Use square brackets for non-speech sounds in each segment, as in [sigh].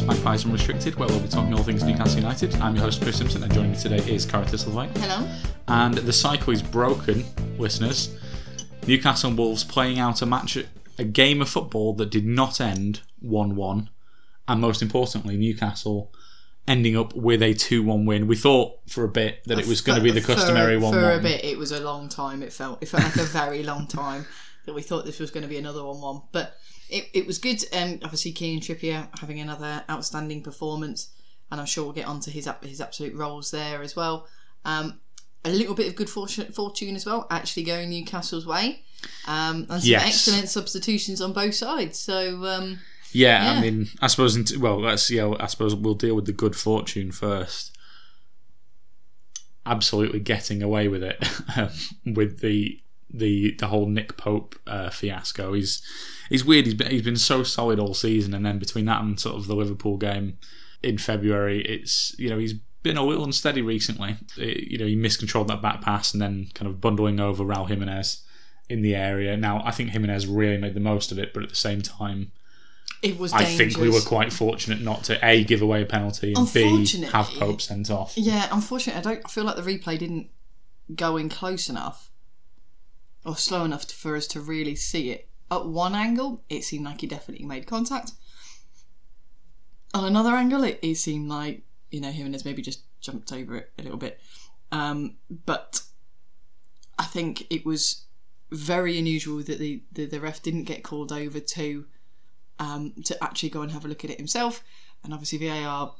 Gents, and welcome to Magpies Unrestricted, where we'll be talking all things Newcastle United. I'm your host, Chris Simpson, and joining me today is Cara Thistlethwaite. Hello. And the cycle is broken, listeners. Newcastle and Wolves playing out a match, a game of football that did not end 1 1. And most importantly, Newcastle ending up with a 2 1 win. We thought for a bit that it was going to be the customary 1 1. For a bit, it was a long time. It felt it felt like a very long time [laughs] that we thought this was going to be another one-one. But it, it was good. Um, obviously, Kieran Trippier having another outstanding performance, and I'm sure we'll get onto his his absolute roles there as well. Um, a little bit of good fortune, fortune as well, actually going Newcastle's way, um, and some Yes. excellent substitutions on both sides. So um, Yeah, Yeah. I mean, I suppose. Well, let's see. How, I suppose we'll deal with the good fortune first. Absolutely getting away with it [laughs] um, with the the the whole Nick Pope uh, fiasco. He's he's weird. He's been he's been so solid all season, and then between that and sort of the Liverpool game in February, it's you know he's been a little unsteady recently. It- you know he miscontrolled that back pass and then kind of bundling over Raul Jimenez in the area. Now I think Jimenez really made the most of it, but at the same time. it was. I Dangerous. think we were quite fortunate not to a give away a penalty and b have Pope sent off. Yeah, unfortunately, I don't I feel like the replay didn't go in close enough or slow enough for us to really see it. At one angle, it seemed like he definitely made contact. On another angle, it, it seemed like you know Jimenez maybe just jumped over it a little bit. Um, but I think it was very unusual that the, the, the ref didn't get called over to um, to actually go and have a look at it himself. And obviously VAR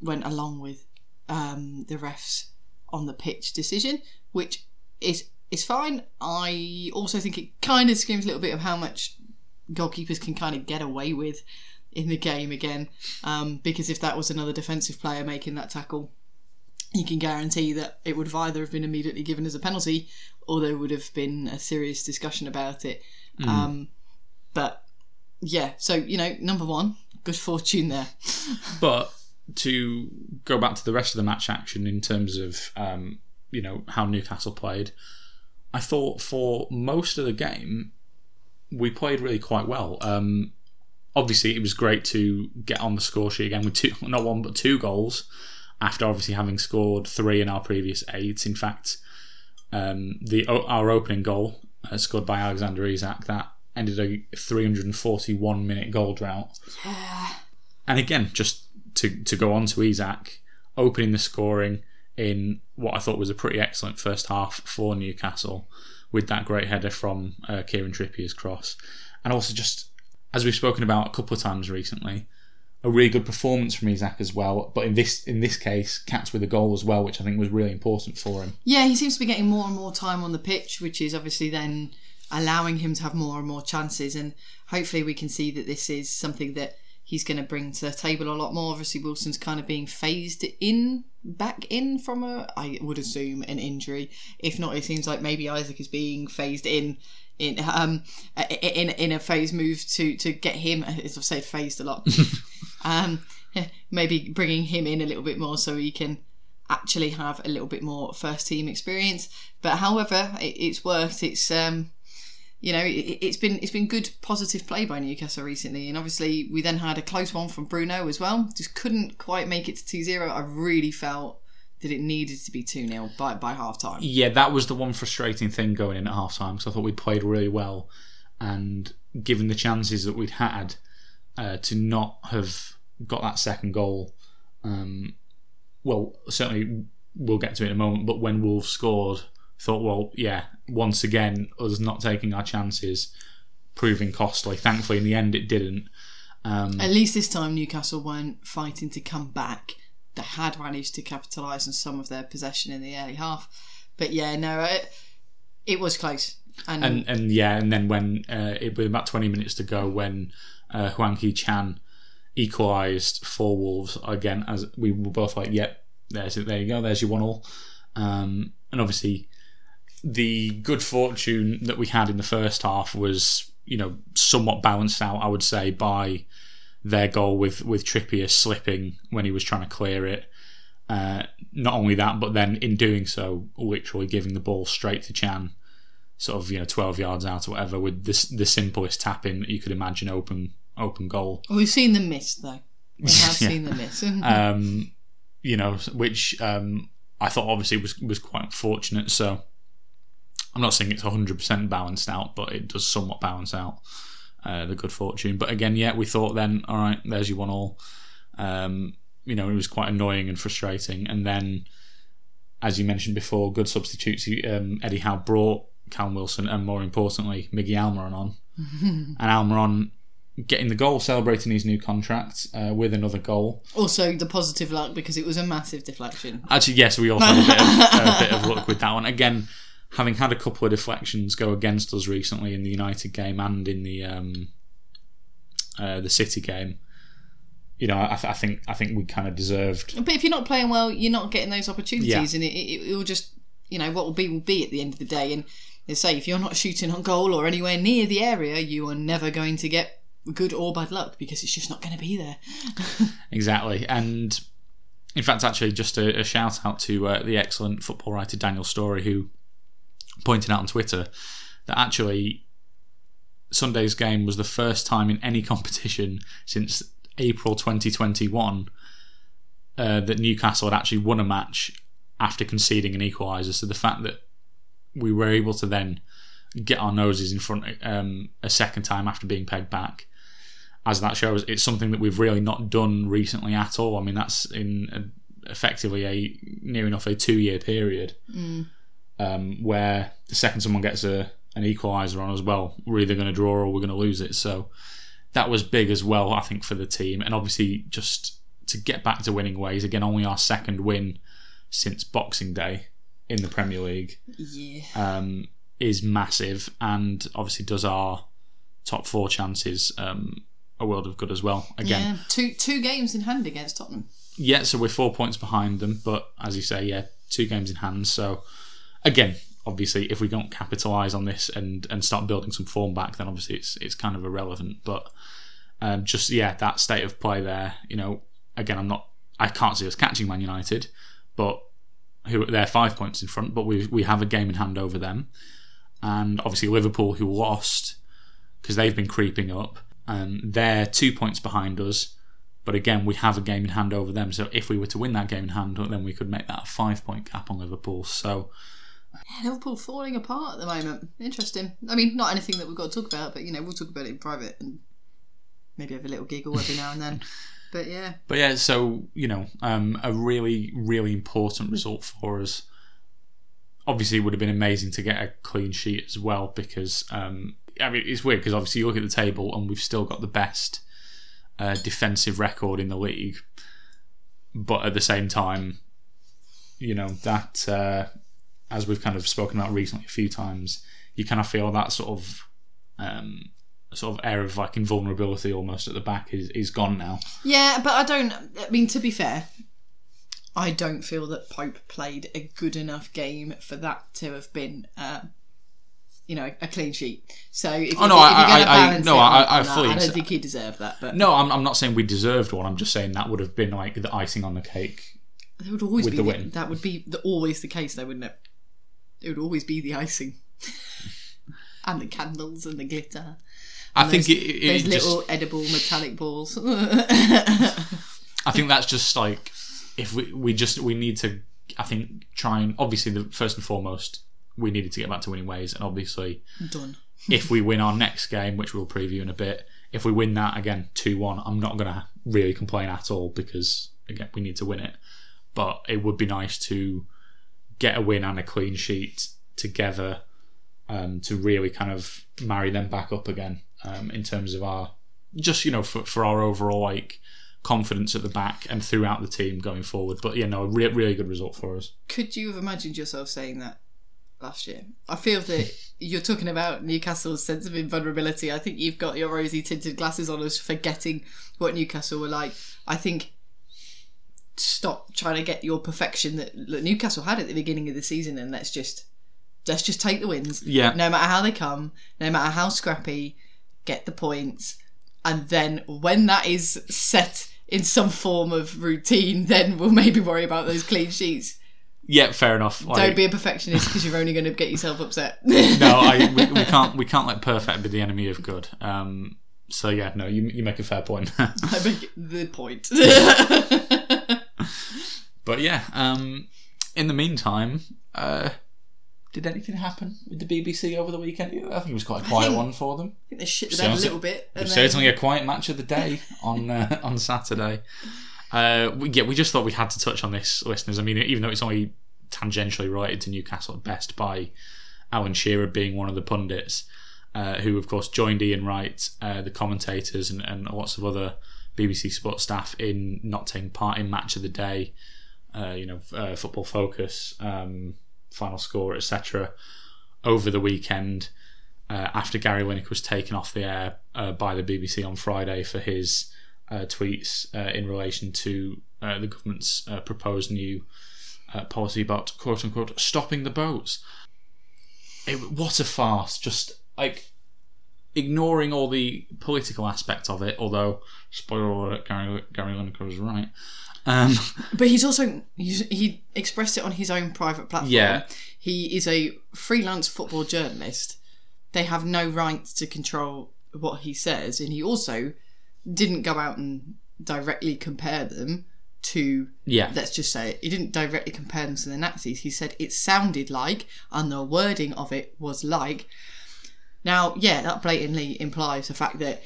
went along with um, the refs on the pitch decision, which is is fine. I also think it kind of screams a little bit of how much goalkeepers can kind of get away with in the game again. Um, because if that was another defensive player making that tackle, you can guarantee that it would have either have been immediately given as a penalty or there would have been a serious discussion about it. Um, but yeah, so you know, number one, good fortune there. [laughs] But to go back to the rest of the match action in terms of um, you know how Newcastle played, I thought for most of the game we played really quite well. Um, obviously, it was great to get on the score sheet again with two, [laughs] not one but two goals. After obviously having scored three in our previous eight, in fact, um, the our opening goal uh, scored by Alexander Isak that ended a 341 minute goal drought. Yeah. And again, just to to go on to Isak, opening the scoring in what I thought was a pretty excellent first half for Newcastle, with that great header from uh, Kieran Trippier's cross, and also just as we've spoken about a couple of times recently, a really good performance from Isak as well. But in this in this case, capped with a goal as well, which I think was really important for him. Yeah, he seems to be getting more and more time on the pitch, which is obviously then allowing him to have more and more chances. And hopefully, we can see that this is something that he's going to bring to the table a lot more. Obviously, Wilson's kind of being phased in, back in from a, I would assume, an injury. If not, it seems like maybe Isak is being phased in. In um in in a phase move to to get him as I've said phased a lot [laughs] um maybe bringing him in a little bit more so he can actually have a little bit more first team experience. But however, it, it's worked. It's um, you know, it, it's been it's been good positive play by Newcastle recently, and obviously we then had a close one from Bruno as well. Just couldn't quite make it to 2-0. I really felt that it needed to be 2-0 by by half time. Yeah, that was the one frustrating thing going in at half time because I thought we'd played really well, and given the chances that we'd had uh, to not have got that second goal, um, well, certainly we'll get to it in a moment. But when Wolves scored, thought, well, yeah, once again, us not taking our chances, proving costly. Thankfully, in the end, it didn't. Um, At least this time Newcastle weren't fighting to come back. They had managed to capitalise on some of their possession in the early half. But yeah, no, it, it was close. And, and and yeah, and then when uh, it was about twenty minutes to go, when uh, Hwang Hee-chan equalised for Wolves again, as we were both like, "Yep, there's it. There you go. There's your one all." Um, and obviously, the good fortune that we had in the first half was, you know, somewhat balanced out. I would say by their goal with with Trippier slipping when he was trying to clear it. Uh, not only that, but then in doing so, literally giving the ball straight to Chan, sort of you know twelve yards out or whatever, with this the simplest tap in that you could imagine open open goal. we've seen the miss though. [laughs] We have Yeah. seen the miss. [laughs] Um, you know, which um, I thought obviously was was quite unfortunate. So I'm not saying it's 100 percent balanced out, but it does somewhat balance out uh, the good fortune. But again, yeah, we thought then, all right, there's your one all. Um, you know, it was quite annoying and frustrating. And then, as you mentioned before, good substitutes. Um, Eddie Howe brought Callum Wilson and more importantly, Miggy Almiron on. [laughs] and Almiron getting the goal, celebrating his new contract uh, with another goal. also, the positive luck because it was a massive deflection. Actually, yes, we also had a bit, of, a bit of luck with that one. Again, having had a couple of deflections go against us recently in the United game and in the um, uh, the City game, you know, I, I think I think we kind of deserved. But if you're not playing well, you're not getting those opportunities, Yeah. and it, it, it will just, you know, what will be will be at the end of the day. And they say if you're not shooting on goal or anywhere near the area, you are never going to get good or bad luck because it's just not going to be there. [laughs] Exactly, and in fact, actually, just a, a shout out to uh, the excellent football writer Daniel Storey, who pointed out on Twitter that actually Sunday's game was the first time in any [laughs] competition since April 2021 uh, that Newcastle had actually won a match after conceding an equaliser. So the fact that we were able to then get our noses in front um, a second time after being pegged back as that shows, it's something that we've really not done recently at all. I mean, that's in a, effectively a near enough a two year period um, where the second someone gets a an equaliser on as well, we're either going to draw or we're going to lose it. So that was big as well, I think, for the team, and obviously just to get back to winning ways. Again, only our second win since Boxing Day in the Premier League Yeah. um, is massive and obviously does our top four chances um, a world of good as well. Again, Yeah. Two two games in hand against Tottenham. yeah, so we're four points behind them, but as you say, yeah, two games in hand. So again, obviously, if we don't capitalise on this and and start building some form back, then obviously it's it's kind of irrelevant. But um, just yeah, that state of play there, you know, again, I'm not, I can't see us catching Man United, but who they're five points in front, but we we have a game in hand over them, and obviously Liverpool who lost because they've been creeping up. Um, they're two points behind us. But again, we have a game in hand over them. So if we were to win that game in hand, then we could make that a five point gap on Liverpool. So Liverpool falling apart at the moment. Interesting. I mean, not anything that we've got to talk about, but you know, we'll talk about it in private and maybe have a little giggle every now and then. [laughs] But yeah, But yeah, so you know, um, a really, really important result for us. Obviously, it would have been amazing to get a clean sheet as well because um, I mean it's weird because obviously you look at the table and we've still got the best uh, defensive record in the league, but at the same time, you know that uh, as we've kind of spoken about recently a few times, you kind of feel that sort of um, sort of air of like invulnerability almost at the back is, is gone now. yeah, but I don't. I mean, to be fair, I don't feel that Pope played a good enough game for that to have been. Uh, you know, a clean sheet. So if, Oh, you- no, if I- you're going I- to I- balance no, I- I that, fully I don't think he deserved that. But No, I'm, I'm not saying we deserved one. I'm just saying that would have been like the icing on the cake. There would always With be the the win. that would be the, always the case, though, wouldn't it? It would always be the icing, and the candles and the glitter. I think those, it, it, those it just. little edible metallic balls. [laughs] I think that's just like if we we just we need to. I think try and obviously the first and foremost we needed to get back to winning ways, and obviously Done. if we win our next game, which we'll preview in a bit, if we win that again two one, I'm not going to really complain at all because again we need to win it. But it would be nice to get a win and a clean sheet together um, to really kind of marry them back up again um, in terms of our just you know for, for our overall like confidence at the back and throughout the team going forward. But yeah, no, a re- really good result for us. Could you have imagined yourself saying that last year. I feel that [laughs] you're talking about Newcastle's sense of invulnerability. I think you've got your rosy tinted glasses on us forgetting what Newcastle were like. I think stop trying to get your perfection that Newcastle had at the beginning of the season and let's just let's just take the wins. Yeah. No matter how they come, no matter how scrappy, get the points. And then when that is set in some form of routine, [laughs] then we'll maybe worry about those clean sheets. Yeah, fair enough. Don't be a perfectionist because you're only going to get yourself upset. [laughs] no, I, we, we [laughs] can't we can't let perfect be the enemy of good. Um, so yeah, no, you you make a fair point. I make the point. But yeah, um, in the meantime, uh, did anything happen with the BBC over the weekend? I think it was quite a quiet think- one for them. I think they shit the a little bit. It was then- certainly a quiet match of the day on uh, [laughs] on Saturday. Uh, we, yeah, we just thought we had to touch on this, listeners. I mean, even though it's only tangentially related to Newcastle at best by Alan Shearer being one of the pundits, uh, who of course joined Ian Wright, uh, the commentators, and, and lots of other BBC Sports staff in not taking part in match of the day. Uh, you know, uh, football focus, um, final score, etc. Over the weekend, uh, after Gary Lineker was taken off the air uh, by the BBC on Friday for his uh, tweets in relation to the government's proposed new policy about quote unquote stopping the boats. It, what a farce! Just like ignoring all the political aspect of it. Although, spoiler alert, Gary, Gary Lineker was right. Um, [laughs] But he's also he's, he expressed it on his own private platform. Yeah. he is a freelance football journalist. They have no right to control what he says, and he also didn't go out and directly compare them to. yeah, Let's just say it. He didn't directly compare them to the Nazis. He said it sounded like, and the wording of it was like. Now, yeah, that blatantly implies the fact that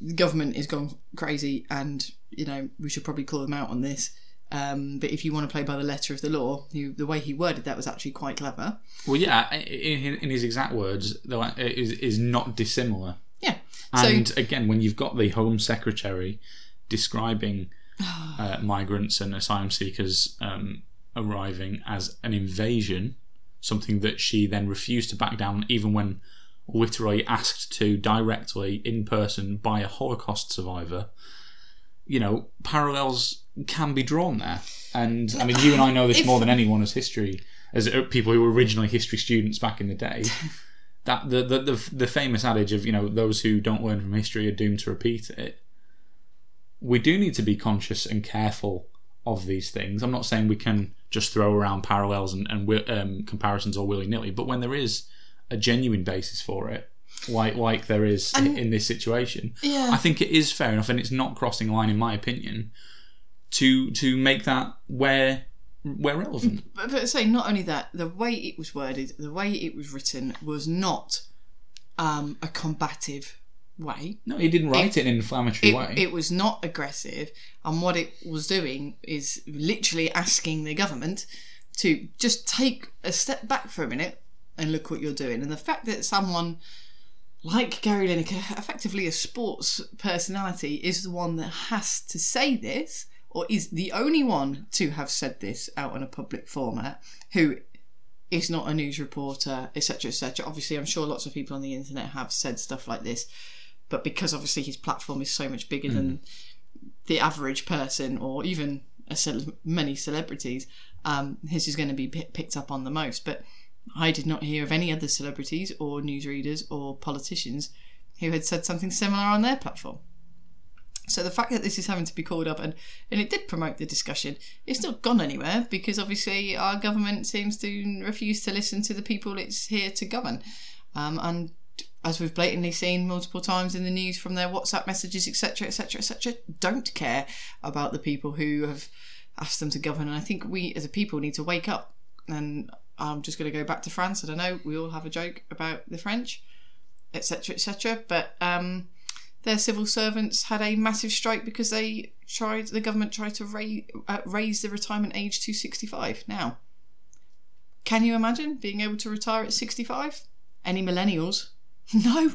the government is gone crazy and you know we should probably call them out on this um, but if you want to play by the letter of the law he, the way he worded that was actually quite clever well, yeah. In, in his exact words, though, it is, is not dissimilar. yeah And again, when you've got the Home Secretary describing [sighs] uh, migrants and asylum seekers um, arriving as an invasion, something that she then refused to back down, even when literally asked to directly in person by a Holocaust survivor, you know, parallels can be drawn there. And I mean, you and I know this If- more than anyone as history, as uh, people who were originally history students back in the day. [laughs] That the, the the the famous adage of you know those who don't learn from history are doomed to repeat it. We do need to be conscious and careful of these things. I'm not saying we can just throw around parallels and, and um, comparisons all willy nilly, but when there is a genuine basis for it, like like there is And- in this situation, yeah I think it is fair enough, and it's not crossing a line, in my opinion, to to make that where where relevant. but, but say not only that the way it was worded the way it was written was not um, a combative way No, he didn't write it, in an inflammatory it, way. it was not aggressive and what it was doing is literally asking the government to just take a step back for a minute and look what you're doing and the fact that someone like Gary Lineker, effectively a sports personality, is the one that has to say this, or is the only one to have said this out on a public format, who is not a news reporter, etc., etc. Obviously, I'm sure lots of people on the internet have said stuff like this, but because obviously his platform is so much bigger than the average person, or even a cele- many celebrities, um, his is going to be pi- picked up on the most. But I did not hear of any other celebrities or newsreaders or politicians who had said something similar on their platform. So the fact that this is having to be called up and, and it did promote the discussion, it's not gone anywhere because obviously our government seems to refuse to listen to the people it's here to govern. Um, and as we've blatantly seen multiple times in the news from their WhatsApp messages, etc., etc., etc., don't care about the people who have asked them to govern. And I think we as a people need to wake up. And I'm just going to go back to France. I don't know. We all have a joke about the French, etc., etc. But um, their civil servants had a massive strike because they tried. The government tried to raise uh, raise the retirement age to 65. Now, can you imagine being able to retire at 65? Any millennials? [laughs] No,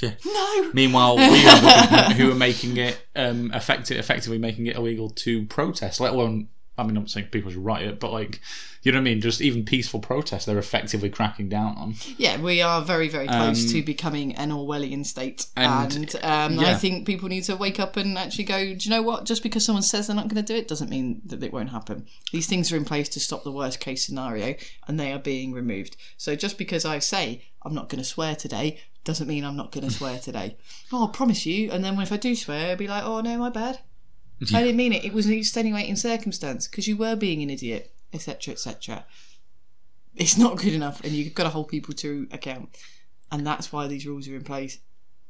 Yeah. no. Meanwhile, we [laughs] government who are making it um, effective, effectively making it illegal to protest, let alone I mean, I'm not saying people should riot, but like, you know what I mean? Just even peaceful protests, they're effectively cracking down on. Yeah, we are very, very close Um, to becoming an Orwellian state, and, and, um, I think people need to wake up and actually go. Do you know what? Just because someone says they're not going to do it doesn't mean that it won't happen. These things are in place to stop the worst case scenario, and they are being removed. So just because I say I'm not going to swear today doesn't mean I'm not going to swear today. [laughs] Oh, I promise you. And then if I do swear, I'll be like, oh no, my bad. I didn't mean it. It was an extenuating circumstance because you were being an idiot, etc., etc. It's not good enough, and you've got to hold people to account, and that's why these rules are in place,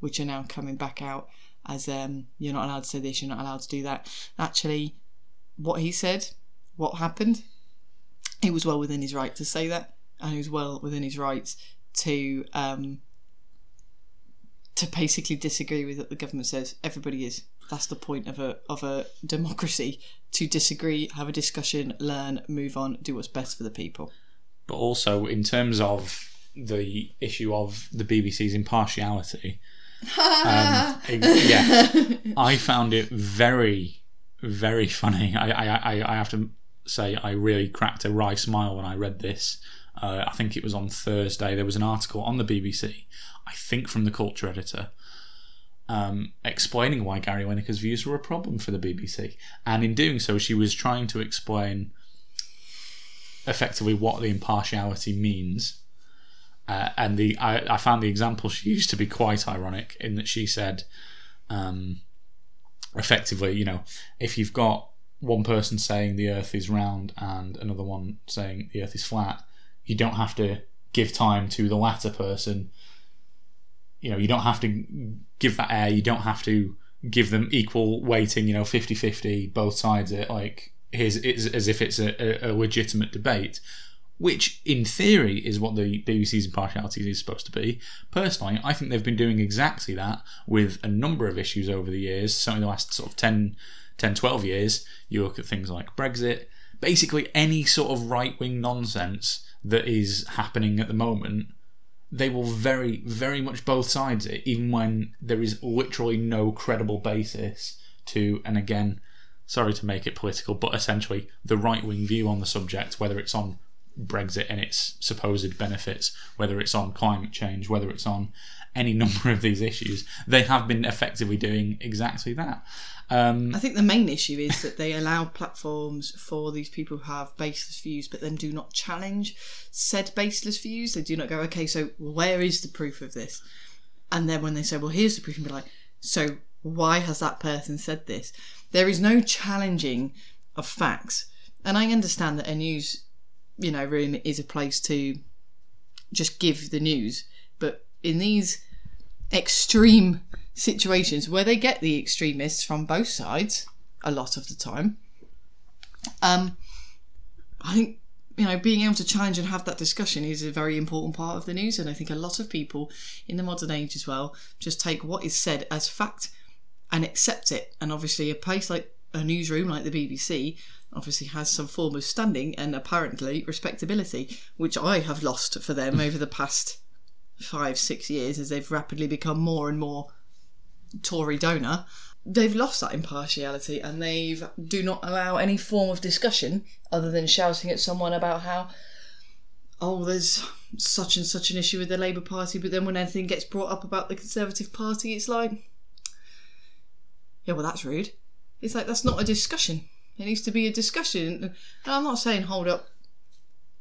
which are now coming back out as um, you're not allowed to say this, you're not allowed to do that. Actually, what he said, what happened, he was well within his right to say that, and he was well within his rights to um, to basically disagree with what the government says. Everybody is. That's the point of a of a democracy to disagree, have a discussion, learn, move on, do what's best for the people. But also, in terms of the issue of the BBC's impartiality, [laughs] um, it- yeah, [laughs] I found it very, very funny. I, I, I, I have to say, I really cracked a wry smile when I read this. Uh, I think it was on Thursday. There was an article on the BBC, I think from the culture editor, um, explaining why Gary Lineker's views were a problem for the BBC. And in doing so, she was trying to explain effectively what the impartiality means. Uh, and the I, I found the example she used to be quite ironic in that she said, um, effectively, you know, if you've got one person saying the Earth is round and another one saying the Earth is flat, you don't have to give time to the latter person. You know, you don't have to give that air. You don't have to give them equal weighting. You know, 50-50, both sides. It like here's it's as if it's a, a, legitimate debate which in theory is what the BBC's impartiality is supposed to be. Personally, I think they've been doing exactly that with a number of issues over the years, certainly the last sort of 10, 10 12 years. You look at things like Brexit, basically any sort of right wing nonsense that is happening at the moment. They will very, very much both sides it, even when there is literally no credible basis to, and again, sorry to make it political, but essentially the right wing view on the subject, whether it's on Brexit and its supposed benefits, whether it's on climate change, whether it's on any [laughs] number of these issues, they have been effectively doing exactly that. Um, I think the main issue is that they allow platforms for these people who have baseless views, but then do not challenge said baseless views. They do not go, okay, so where is the proof of this? And then when they say, well, here's the proof, and be like, so why has that person said this? There is no challenging of facts. And I understand that a news, you know, room is a place to just give the news, but in these extreme [laughs] situations where they get the extremists from both sides a lot of the time. Um, I think you know being able to challenge and have that discussion is a very important part of the news, and I think a lot of people in the modern age as well just take what is said as fact and accept it. And obviously, a place like a newsroom like the BBC obviously has some form of standing and apparently respectability, which I have lost for them over the past five, six years as they've rapidly become more and more Tory donor. They've lost that impartiality and they do not allow any form of discussion other than shouting at someone about how, oh, there's such and such an issue with the Labour Party, but then when anything gets brought up about the Conservative Party, it's like, yeah, well, that's rude. It's like, that's not a discussion. It needs to be a discussion. And I'm not saying hold up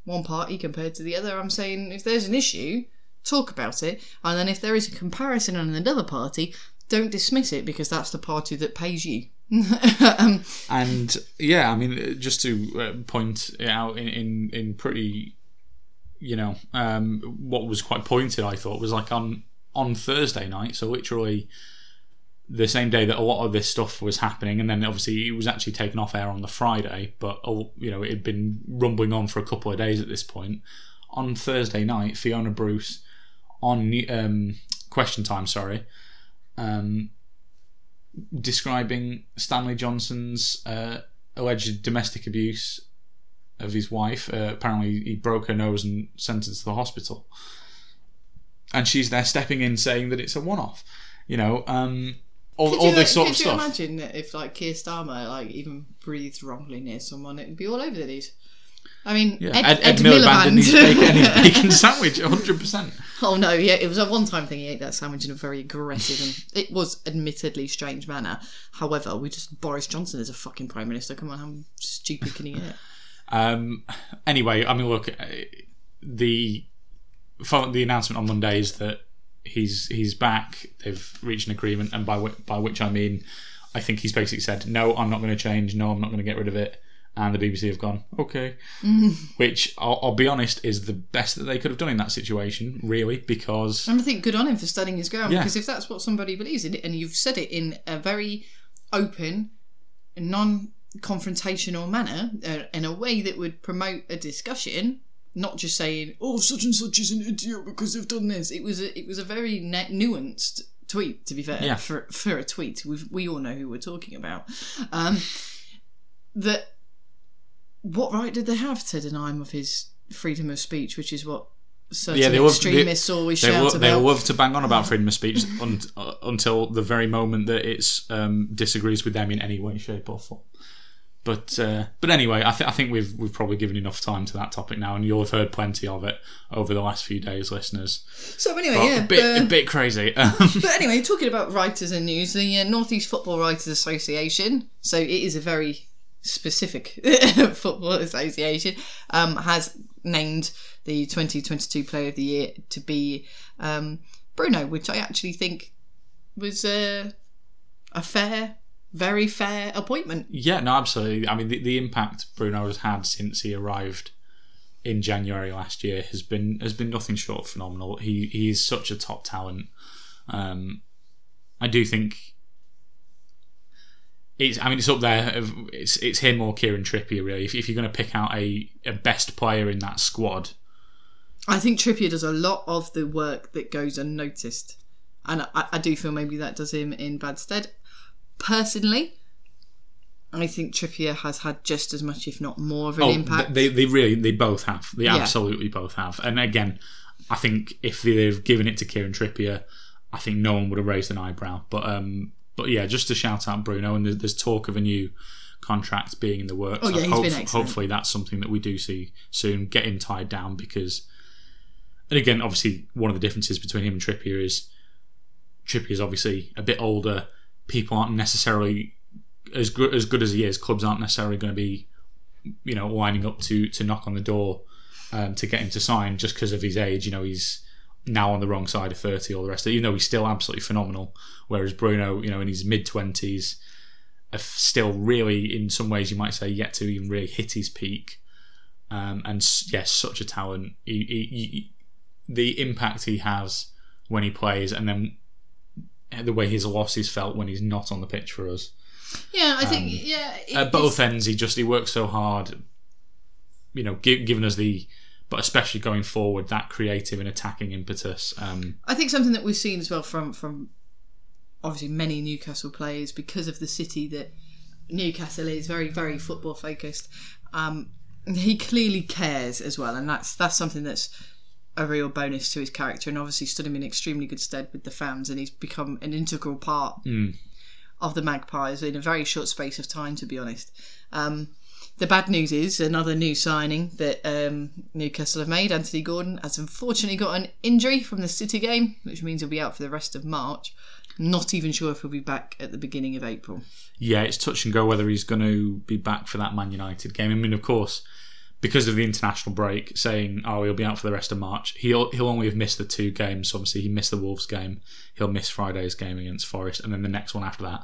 one party compared to the other. I'm saying if there's an issue, talk about it. And then if there is a comparison on another party, don't dismiss it because that's the party that pays you. [laughs] um, and yeah, I mean, just to uh, point it out in, in, in pretty, you know, um, what was quite pointed, I thought, was like on, on Thursday night, so literally the same day that a lot of this stuff was happening, and then obviously it was actually taken off air on the Friday, but oh, you know it had been rumbling on for a couple of days at this point. On Thursday night, Fiona Bruce on um, Question Time, sorry, um, describing Stanley Johnson's uh, alleged domestic abuse of his wife. Uh, apparently, he broke her nose and sent her to the hospital, and she's there stepping in saying that it's a one-off. You know. Um, all, all you, this sort of you stuff. imagine that if like Keir Starmer like even breathed wrongly near someone, it would be all over the news. I mean, Yeah. Ed, Ed, Ed, Ed Miliband and his Miliband. [laughs] bacon, his bacon sandwich, 100%. oh no, yeah, it was a one-time thing. He ate that sandwich in a very aggressive and it was admittedly strange manner. However, we just Boris Johnson is a fucking prime minister. Come on, how stupid can he get? Um, anyway, I mean, look, the the announcement on Monday is that he's he's back. They've reached an agreement, and by by which I mean, I think he's basically said, "No, I'm not going to change. No, I'm not going to get rid of it." And the BBC have gone, "Okay," [laughs] which I'll, I'll be honest is the best that they could have done in that situation, really, because And I think good on him for standing his ground Yeah. because if that's what somebody believes in, and you've said it in a very open, non-confrontational manner, uh, in a way that would promote a discussion, not just saying, "Oh, such and such is an idiot because they've done this." It was a, it was a very ne- nuanced tweet, to be fair. Yeah. For for a tweet, we we all know who we're talking about. Um, that what right did they have to deny him of his freedom of speech, which is what certain Yeah, they love- extremists always they, shout lo- about. they love to bang on about freedom of speech un- uh, until the very moment that it's um, disagrees with them in any way, shape, or form. But uh, but anyway, I, th- I think we've we've probably given enough time to that topic now, and you'll have heard plenty of it over the last few days, listeners. So anyway, But yeah, a bit uh, a bit crazy. [laughs] But anyway, talking about writers and news, the uh, Northeast Football Writers Association, so it is a very specific [laughs] football association, um, has named the 2022 Player of the Year to be um, Bruno, which I actually think was uh, a fair, very fair appointment. yeah, no, absolutely. I mean, the, the impact Bruno has had since he arrived in January last year has been has been nothing short of phenomenal. He he is such a top talent. Um, I do think it's. I mean, it's up there. It's it's him or Kieran Trippier really. If, if you're going to pick out a, a best player in that squad, I think Trippier does a lot of the work that goes unnoticed. And I, I do feel maybe that does him in bad stead. Personally, I think Trippier has had just as much, if not more, of an oh, impact. they they really they both have. They Yeah. absolutely both have. And again, I think if they've given it to Kieran Trippier, I think no one would have raised an eyebrow. But um, but yeah, just to shout out Bruno, and there's, there's talk of a new contract being in the works. Oh, yeah, hope-. Hopefully, that's something that we do see soon. Get him tied down because, and again, obviously, one of the differences between him and Trippier is Trippier is obviously a bit older. People aren't necessarily as good as good as he is. Clubs aren't necessarily going to be, you know, lining up to to knock on the door um, to get him to sign just because of his age. You know, he's now on the wrong side of thirty. All the rest of it, even though he's still absolutely phenomenal. Whereas Bruno, you know, in his mid twenties, still really, in some ways, you might say, yet to even really hit his peak. Um, and yes, such a talent. He, he, he, the impact he has when he plays, and then the way his loss is felt when he's not on the pitch for us. yeah, I think, yeah. it- At both ends, he just he works so hard. You know, gi- giving us the, but especially going forward, that creative and attacking impetus. Um, I think something that we've seen as well from from obviously many Newcastle players because of the city that Newcastle is very very football focused. Um, [laughs] he clearly cares as well, and that's that's something that's a real bonus to his character, and obviously stood him in extremely good stead with the fans, and he's become an integral part Mm. of the Magpies in a very short space of time. To be honest. Um, the bad news is another new signing that um, Newcastle have made. Anthony Gordon has unfortunately got an injury from the City game, which means he'll be out for the rest of March. Not even sure if he'll be back at the beginning of April. yeah, it's touch and go whether he's going to be back for that Man United game. I mean, of course, because of the international break, saying oh he'll be out for the rest of March, he'll he'll only have missed the two games. So obviously, he missed the Wolves game. He'll miss Friday's game against Forest, and then the next one after that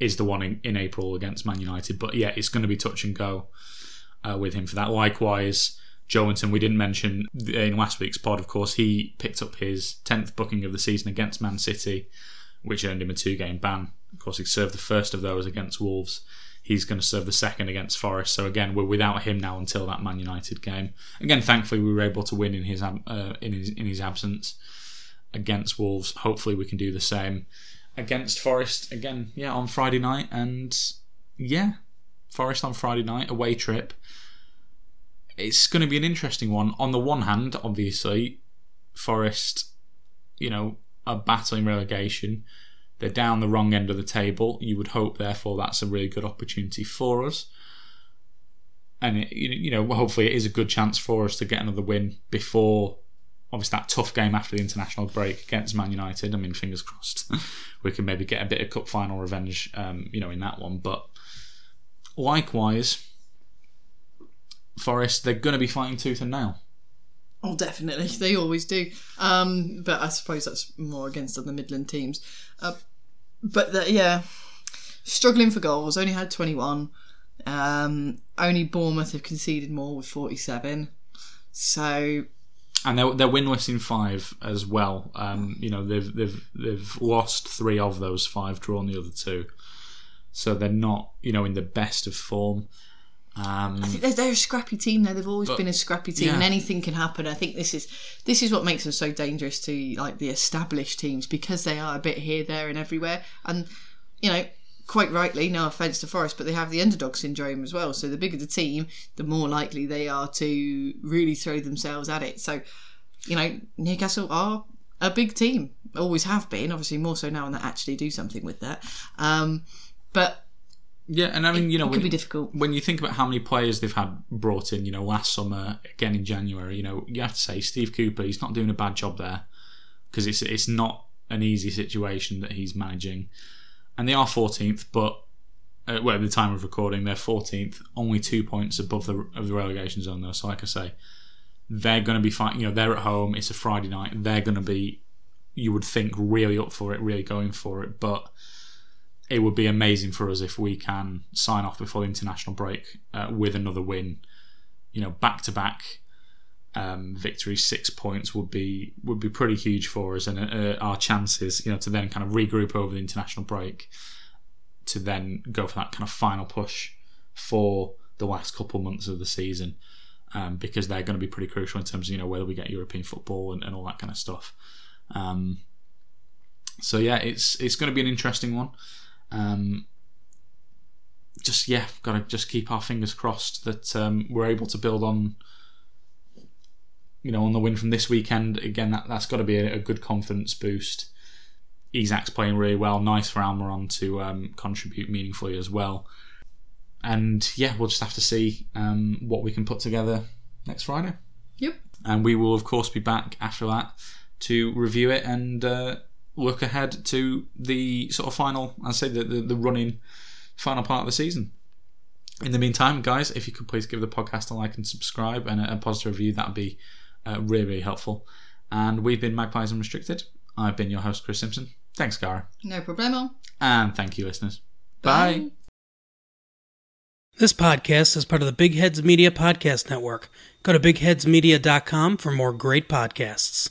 is the one in, in April against Man United. But yeah, it's going to be touch and go uh, with him for that. Likewise. Joelinton, we didn't mention in last week's pod, of course, he picked up his 10th booking of the season against Man City, which earned him a two game ban. Of course, he served the first of those against Wolves. He's going to serve the second against Forest. So again, we're without him now until that Man United game. Again, thankfully, we were able to win in his uh, in his in his absence against Wolves. Hopefully, we can do the same against Forest again. Yeah, on Friday night, and yeah, Forest on Friday night away trip. It's going to be an interesting one. On the one hand, obviously, Forest, you know, are battling relegation. They're down the wrong end of the table. You would hope, therefore, that's a really good opportunity for us. And it, you know, hopefully, it is a good chance for us to get another win before, obviously, that tough game after the international break against Man United. I mean, fingers crossed, [laughs] we can maybe get a bit of cup final revenge, um, you know, in that one. But likewise, Forest, they're going to be fighting tooth and nail. Oh, definitely. [laughs] They always do. Um, but I suppose that's more against other Midland teams. Uh, but the, yeah, struggling for goals. Only had 21. Um, only Bournemouth have conceded more with 47. So. And they're, they're winless in five as well. Um, you know they've they've they've lost three of those five, drawn the other two, so they're not you know in the best of form. Um, I think they're, they're a scrappy team. Though they've always But- been a scrappy team, yeah. and anything can happen. I think this is this is what makes them so dangerous to like the established teams because they are a bit here, there, and everywhere. And you know, quite rightly, no offense to Forest, but they have the underdog syndrome as well. So the bigger the team, the more likely they are to really throw themselves at it. So you know, Newcastle are a big team, always have been. Obviously, more so now, and they actually do something with that. Um, but yeah, and I mean you know it could when, be difficult. when you think about how many players they've had brought in, you know, last summer again in January, you know, you have to say Steve Cooper, he's not doing a bad job there because it's it's not an easy situation that he's managing, and they are 14th, but uh, well, at the time of recording, they're 14th, only two points above the of the relegation zone though. So like I say, they're going to be fighting. You know, they're at home. It's a Friday night. They're going to be, you would think, really up for it, really going for it, but it would be amazing for us if we can sign off before the international break uh, with another win. You know, back to back um, victories, six points would be would be pretty huge for us, and uh, our chances, you know, to then kind of regroup over the international break, to then go for that kind of final push for the last couple months of the season, um, because they're going to be pretty crucial in terms of you know whether we get European football and, and all that kind of stuff. Um, so yeah, it's it's going to be an interesting one. Um, just yeah, got to just keep our fingers crossed that um, we're able to build on, you know, on the win from this weekend. Again, that that's got to be a, a good confidence boost. Isak's playing really well. Nice for Almiron to um, contribute meaningfully as well. And yeah, we'll just have to see um, what we can put together next Friday. Yep. And we will, of course, be back after that to review it and uh, look ahead to the sort of final, I'd say, the, the, the running final part of the season. In the meantime, guys, if you could please give the podcast a like and subscribe and a, a positive review, that would be uh, really, really helpful. And we've been Magpies Unrestricted. I've been your host, Chris Simpson. Thanks, Cara. No problemo. And thank you, listeners. Bye. This podcast is part of the Big Heads Media Podcast Network. Go to bigheadsmedia.com for more great podcasts.